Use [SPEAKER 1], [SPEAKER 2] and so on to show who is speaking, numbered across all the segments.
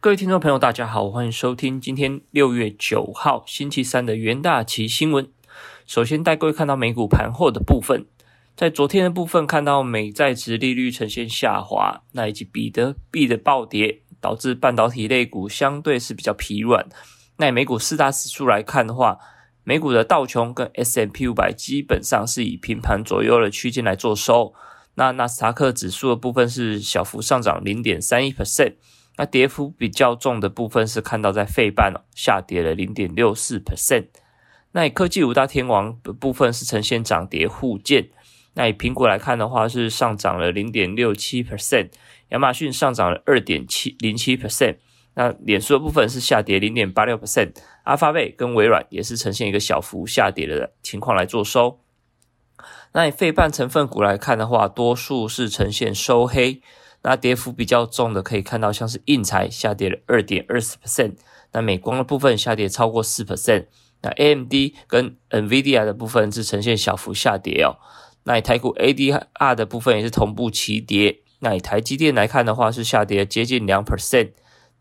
[SPEAKER 1] 各位听众朋友，大家好，欢迎收听今天六月九号星期三的元大旗新闻。首先带各位看到美股盘后的部分，在昨天的部分看到美债值利率呈现下滑，那以及比特币的暴跌，导致半导体类股相对是比较疲软。那以美股四大指数来看的话，美股的道琼跟 S M P 五百基本上是以平盘左右的区间来做收。那纳斯达克指数的部分是小幅上涨零点三一 percent。那跌幅比较重的部分是看到在费半哦，下跌了零点六四 percent。那以科技五大天王的部分是呈现涨跌互见。那以苹果来看的话是上涨了零点六七 percent，亚马逊上涨了二点七零七 percent。那脸书的部分是下跌零点八六 percent，阿发贝跟微软也是呈现一个小幅下跌的情况来做收。那以费半成分股来看的话，多数是呈现收黑。那跌幅比较重的，可以看到像是印材下跌了二点二十 percent，那美光的部分下跌超过四 percent，那 AMD 跟 NVIDIA 的部分是呈现小幅下跌哦。那台股 ADR 的部分也是同步齐跌。那以台积电来看的话，是下跌接近两 percent，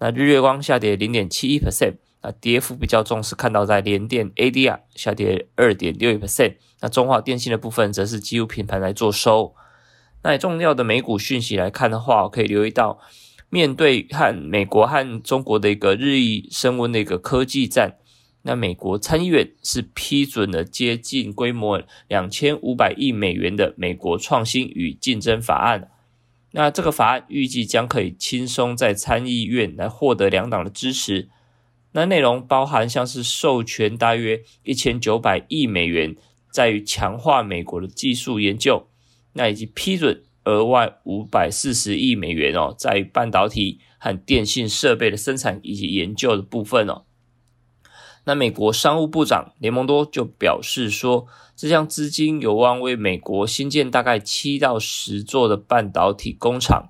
[SPEAKER 1] 那日月光下跌零点七一 percent，那跌幅比较重是看到在联电 ADR 下跌二点六一 percent，那中华电信的部分则是几乎平盘来做收。那重要的美股讯息来看的话，可以留意到，面对和美国和中国的一个日益升温的一个科技战，那美国参议院是批准了接近规模两千五百亿美元的美国创新与竞争法案。那这个法案预计将可以轻松在参议院来获得两党的支持。那内容包含像是授权大约一千九百亿美元，在于强化美国的技术研究。那以及批准额外五百四十亿美元哦，在半导体和电信设备的生产以及研究的部分哦。那美国商务部长雷蒙多就表示说，这项资金有望为美国新建大概七到十座的半导体工厂。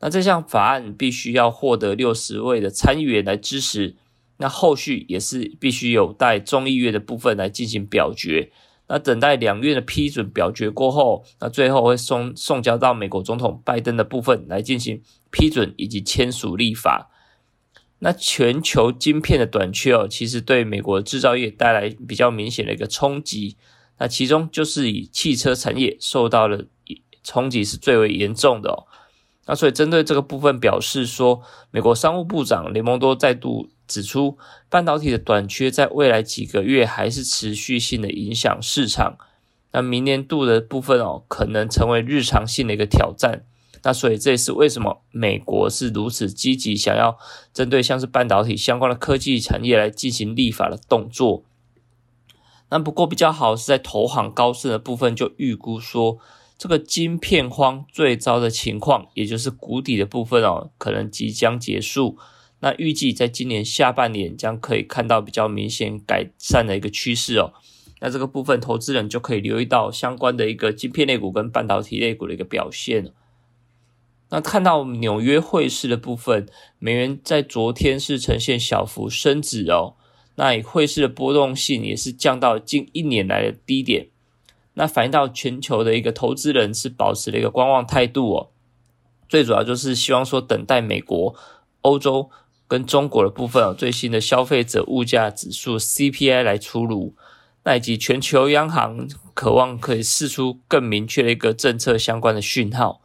[SPEAKER 1] 那这项法案必须要获得六十位的参议员来支持，那后续也是必须有待众议院的部分来进行表决。那等待两院的批准表决过后，那最后会送送交到美国总统拜登的部分来进行批准以及签署立法。那全球晶片的短缺哦，其实对美国制造业带来比较明显的一个冲击。那其中就是以汽车产业受到了冲击是最为严重的哦。那所以针对这个部分表示说，美国商务部长雷蒙多再度。指出，半导体的短缺在未来几个月还是持续性的影响市场。那明年度的部分哦，可能成为日常性的一个挑战。那所以这也是为什么美国是如此积极，想要针对像是半导体相关的科技产业来进行立法的动作。那不过比较好是在投行高盛的部分就预估说，这个晶片荒最糟的情况，也就是谷底的部分哦，可能即将结束。那预计在今年下半年将可以看到比较明显改善的一个趋势哦。那这个部分投资人就可以留意到相关的一个晶片类股跟半导体类股的一个表现那看到纽约汇市的部分，美元在昨天是呈现小幅升值哦。那以汇市的波动性也是降到近一年来的低点。那反映到全球的一个投资人是保持了一个观望态度哦。最主要就是希望说等待美国、欧洲。跟中国的部分哦，最新的消费者物价指数 CPI 来出炉，那以及全球央行渴望可以释出更明确的一个政策相关的讯号。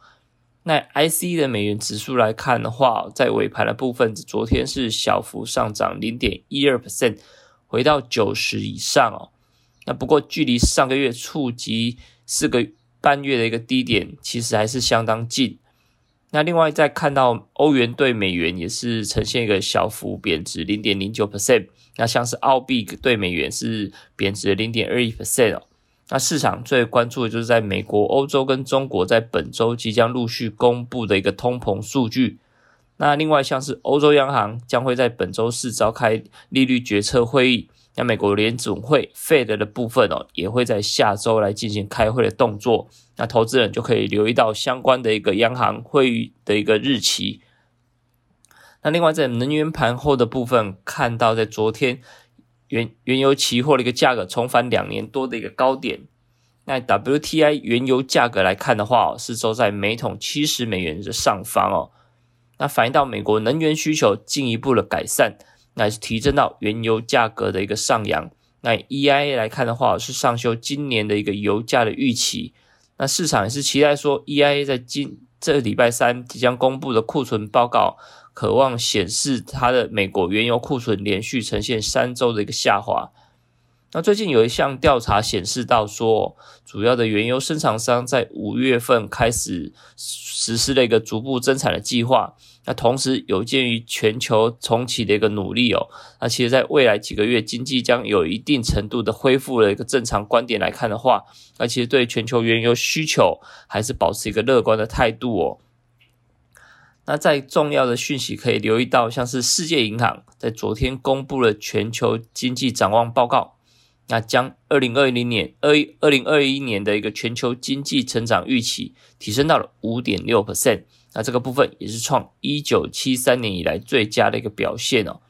[SPEAKER 1] 那 IC 的美元指数来看的话，在尾盘的部分，昨天是小幅上涨零点一二 percent，回到九十以上哦。那不过距离上个月触及四个半月的一个低点，其实还是相当近。那另外再看到欧元对美元也是呈现一个小幅贬值零点零九 percent，那像是澳币对美元是贬值零点二一 percent 哦。那市场最关注的就是在美国、欧洲跟中国在本周即将陆续公布的一个通膨数据。那另外像是欧洲央行将会在本周四召开利率决策会议。那美国联总会 Fed 的部分哦，也会在下周来进行开会的动作。那投资人就可以留意到相关的一个央行会议的一个日期。那另外在能源盘后的部分，看到在昨天原原油期货的一个价格重返两年多的一个高点。那 WTI 原油价格来看的话，是收在每桶七十美元的上方哦。那反映到美国能源需求进一步的改善，那是提振到原油价格的一个上扬。那 EIA 来看的话，是上修今年的一个油价的预期。那市场也是期待说，EIA 在今这礼拜三即将公布的库存报告，渴望显示它的美国原油库存连续呈现三周的一个下滑。那最近有一项调查显示到说，主要的原油生产商在五月份开始实施了一个逐步增产的计划。那同时有鉴于全球重启的一个努力哦，那其实在未来几个月经济将有一定程度的恢复的一个正常观点来看的话，那其实对全球原油需求还是保持一个乐观的态度哦。那在重要的讯息可以留意到，像是世界银行在昨天公布了全球经济展望报告。那将二零二零年二二零二一年的一个全球经济成长预期提升到了五点六 percent，那这个部分也是创一九七三年以来最佳的一个表现哦。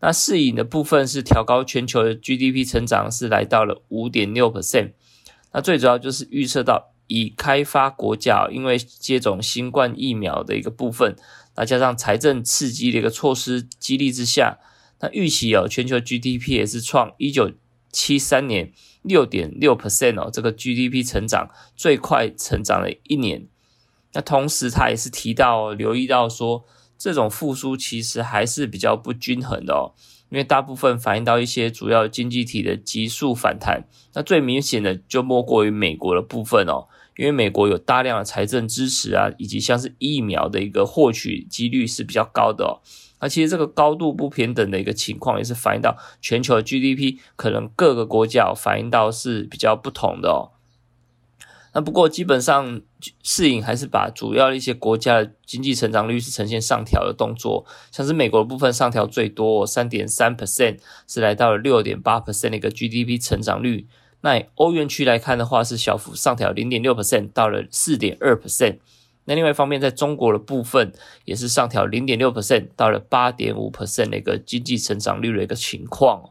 [SPEAKER 1] 那市盈的部分是调高全球的 GDP 成长是来到了五点六 percent，那最主要就是预测到已开发国家因为接种新冠疫苗的一个部分，那加上财政刺激的一个措施激励之下，那预期哦全球 GDP 也是创一九。七三年六点六 percent 哦，这个 GDP 成长最快成长的一年。那同时他也是提到留意到说，这种复苏其实还是比较不均衡的哦，因为大部分反映到一些主要经济体的急速反弹。那最明显的就莫过于美国的部分哦，因为美国有大量的财政支持啊，以及像是疫苗的一个获取几率是比较高的哦。那其实这个高度不平等的一个情况，也是反映到全球 GDP 可能各个国家反映到是比较不同的哦。那不过基本上，适应还是把主要的一些国家的经济成长率是呈现上调的动作，像是美国的部分上调最多三点三 percent，是来到了六点八 percent 的一个 GDP 成长率。那欧元区来看的话，是小幅上调零点六 percent，到了四点二 percent。另外一方面，在中国的部分也是上调零点六 percent 到了八点五 percent 的一个经济成长率的一个情况。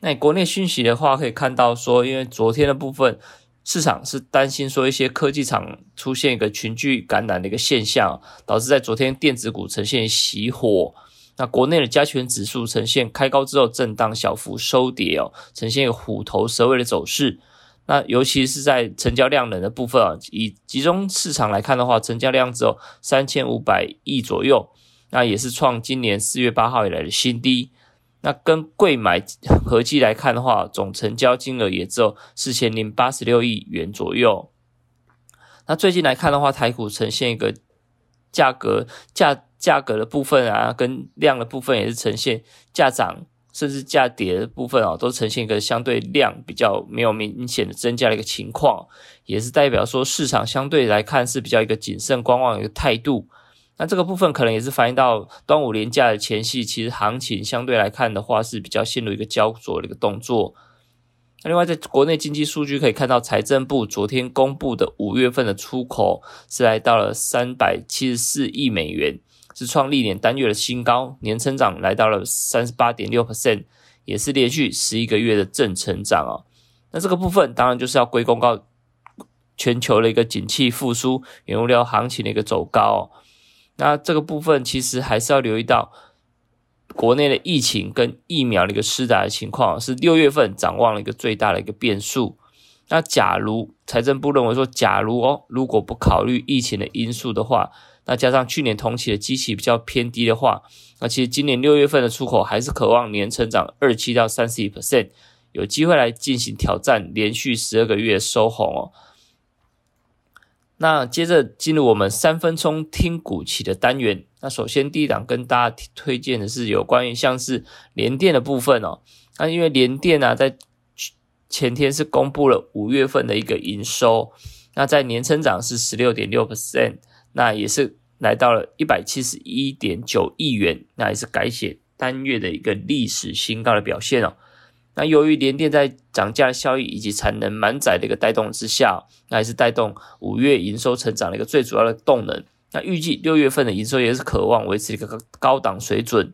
[SPEAKER 1] 那国内讯息的话，可以看到说，因为昨天的部分市场是担心说一些科技厂出现一个群聚感染的一个现象，导致在昨天电子股呈现熄火。那国内的加权指数呈现开高之后震荡小幅收跌哦，呈现一个虎头蛇尾的走势。那尤其是在成交量能的部分啊，以集中市场来看的话，成交量只有三千五百亿左右，那也是创今年四月八号以来的新低。那跟贵买合计来看的话，总成交金额也只有四千零八十六亿元左右。那最近来看的话，台股呈现一个价格价价格的部分啊，跟量的部分也是呈现价涨。甚至价跌的部分啊，都呈现一个相对量比较没有明显的增加的一个情况，也是代表说市场相对来看是比较一个谨慎观望的一个态度。那这个部分可能也是反映到端午连假的前夕，其实行情相对来看的话是比较陷入一个焦灼的一个动作。那另外在国内经济数据可以看到，财政部昨天公布的五月份的出口是来到了三百七十四亿美元。是创历年单月的新高，年成长来到了三十八点六 percent，也是连续十一个月的正成长哦。那这个部分当然就是要归功到全球的一个景气复苏，原物料行情的一个走高哦。那这个部分其实还是要留意到国内的疫情跟疫苗的一个施打的情况，是六月份展望了一个最大的一个变数。那假如财政部认为说，假如哦，如果不考虑疫情的因素的话，那加上去年同期的基期比较偏低的话，那其实今年六月份的出口还是渴望年成长二七到三十一 percent，有机会来进行挑战连续十二个月收红哦。那接着进入我们三分钟听股期的单元，那首先第一档跟大家推荐的是有关于像是联电的部分哦。那因为联电啊，在前天是公布了五月份的一个营收，那在年成长是十六点六 percent。那也是来到了一百七十一点九亿元，那也是改写单月的一个历史新高的表现哦。那由于联电在涨价的效益以及产能满载的一个带动之下，那也是带动五月营收成长的一个最主要的动能。那预计六月份的营收也是渴望维持一个高档水准。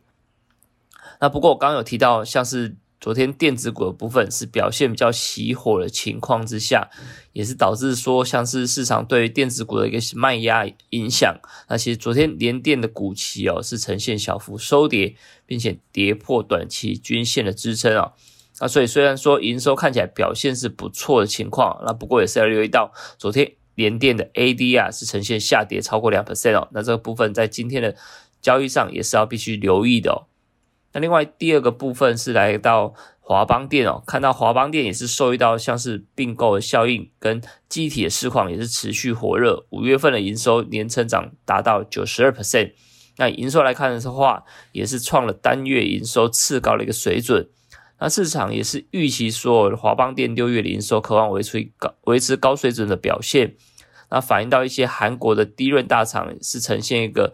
[SPEAKER 1] 那不过我刚刚有提到，像是昨天电子股的部分是表现比较熄火的情况之下，也是导致说像是市场对电子股的一个卖压影响。那其实昨天联电的股期哦是呈现小幅收跌，并且跌破短期均线的支撑啊。那所以虽然说营收看起来表现是不错的情况，那不过也是要留意到昨天联电的 ADR 是呈现下跌超过两 percent 哦。那这个部分在今天的交易上也是要必须留意的哦。那另外第二个部分是来到华邦电哦，看到华邦电也是受益到像是并购的效应跟机体的市况也是持续火热，五月份的营收年成长达到九十二 percent。那营收来看的话，也是创了单月营收次高的一个水准。那市场也是预期说华邦电六月的营收渴望维持高维持高水准的表现。那反映到一些韩国的低润大厂是呈现一个。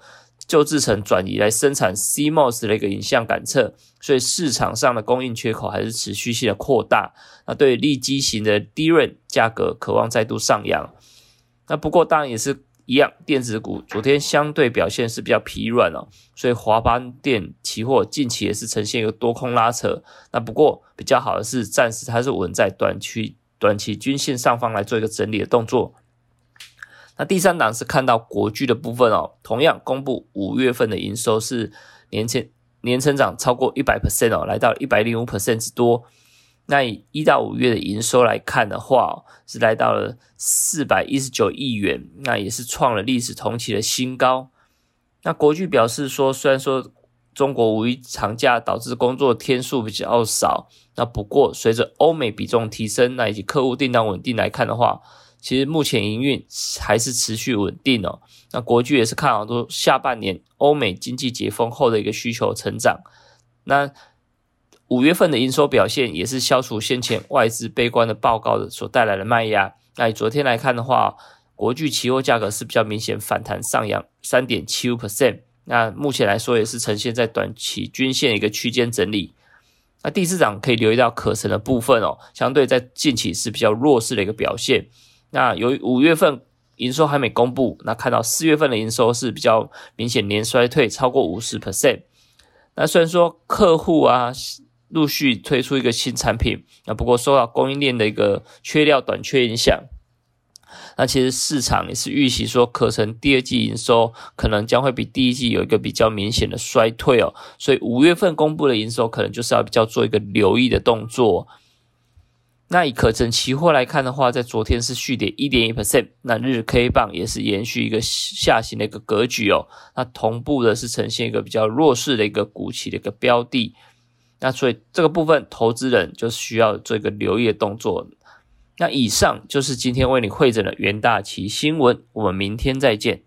[SPEAKER 1] 旧制程转移来生产 CMOS 的一个影像感测，所以市场上的供应缺口还是持续性的扩大。那对立基型的低润价格渴望再度上扬。那不过当然也是一样，电子股昨天相对表现是比较疲软哦，所以华邦电期货近期也是呈现一个多空拉扯。那不过比较好的是，暂时它是稳在短期短期均线上方来做一个整理的动作。那第三档是看到国巨的部分哦，同样公布五月份的营收是年前年成长超过一百 percent 哦，来到一百零五 percent 之多。那以一到五月的营收来看的话，是来到了四百一十九亿元，那也是创了历史同期的新高。那国巨表示说，虽然说中国五一长假导致工作天数比较少，那不过随着欧美比重提升，那以及客户订单稳定来看的话。其实目前营运还是持续稳定哦。那国巨也是看好说下半年欧美经济解封后的一个需求成长。那五月份的营收表现也是消除先前外资悲观的报告的所带来的卖压。那以昨天来看的话，国巨期货价格是比较明显反弹上扬三点七五 percent。那目前来说也是呈现在短期均线一个区间整理。那第四档可以留意到可成的部分哦，相对在近期是比较弱势的一个表现。那由于五月份营收还没公布，那看到四月份的营收是比较明显年衰退超过五十 percent。那虽然说客户啊陆续推出一个新产品，那不过受到供应链的一个缺料短缺影响，那其实市场也是预期说，可成第二季营收可能将会比第一季有一个比较明显的衰退哦。所以五月份公布的营收可能就是要比较做一个留意的动作。那以可成期货来看的话，在昨天是续跌一点一 percent，那日 K 棒也是延续一个下行的一个格局哦。那同步的是呈现一个比较弱势的一个股期的一个标的，那所以这个部分投资人就需要做一个留意的动作。那以上就是今天为你会诊的元大旗新闻，我们明天再见。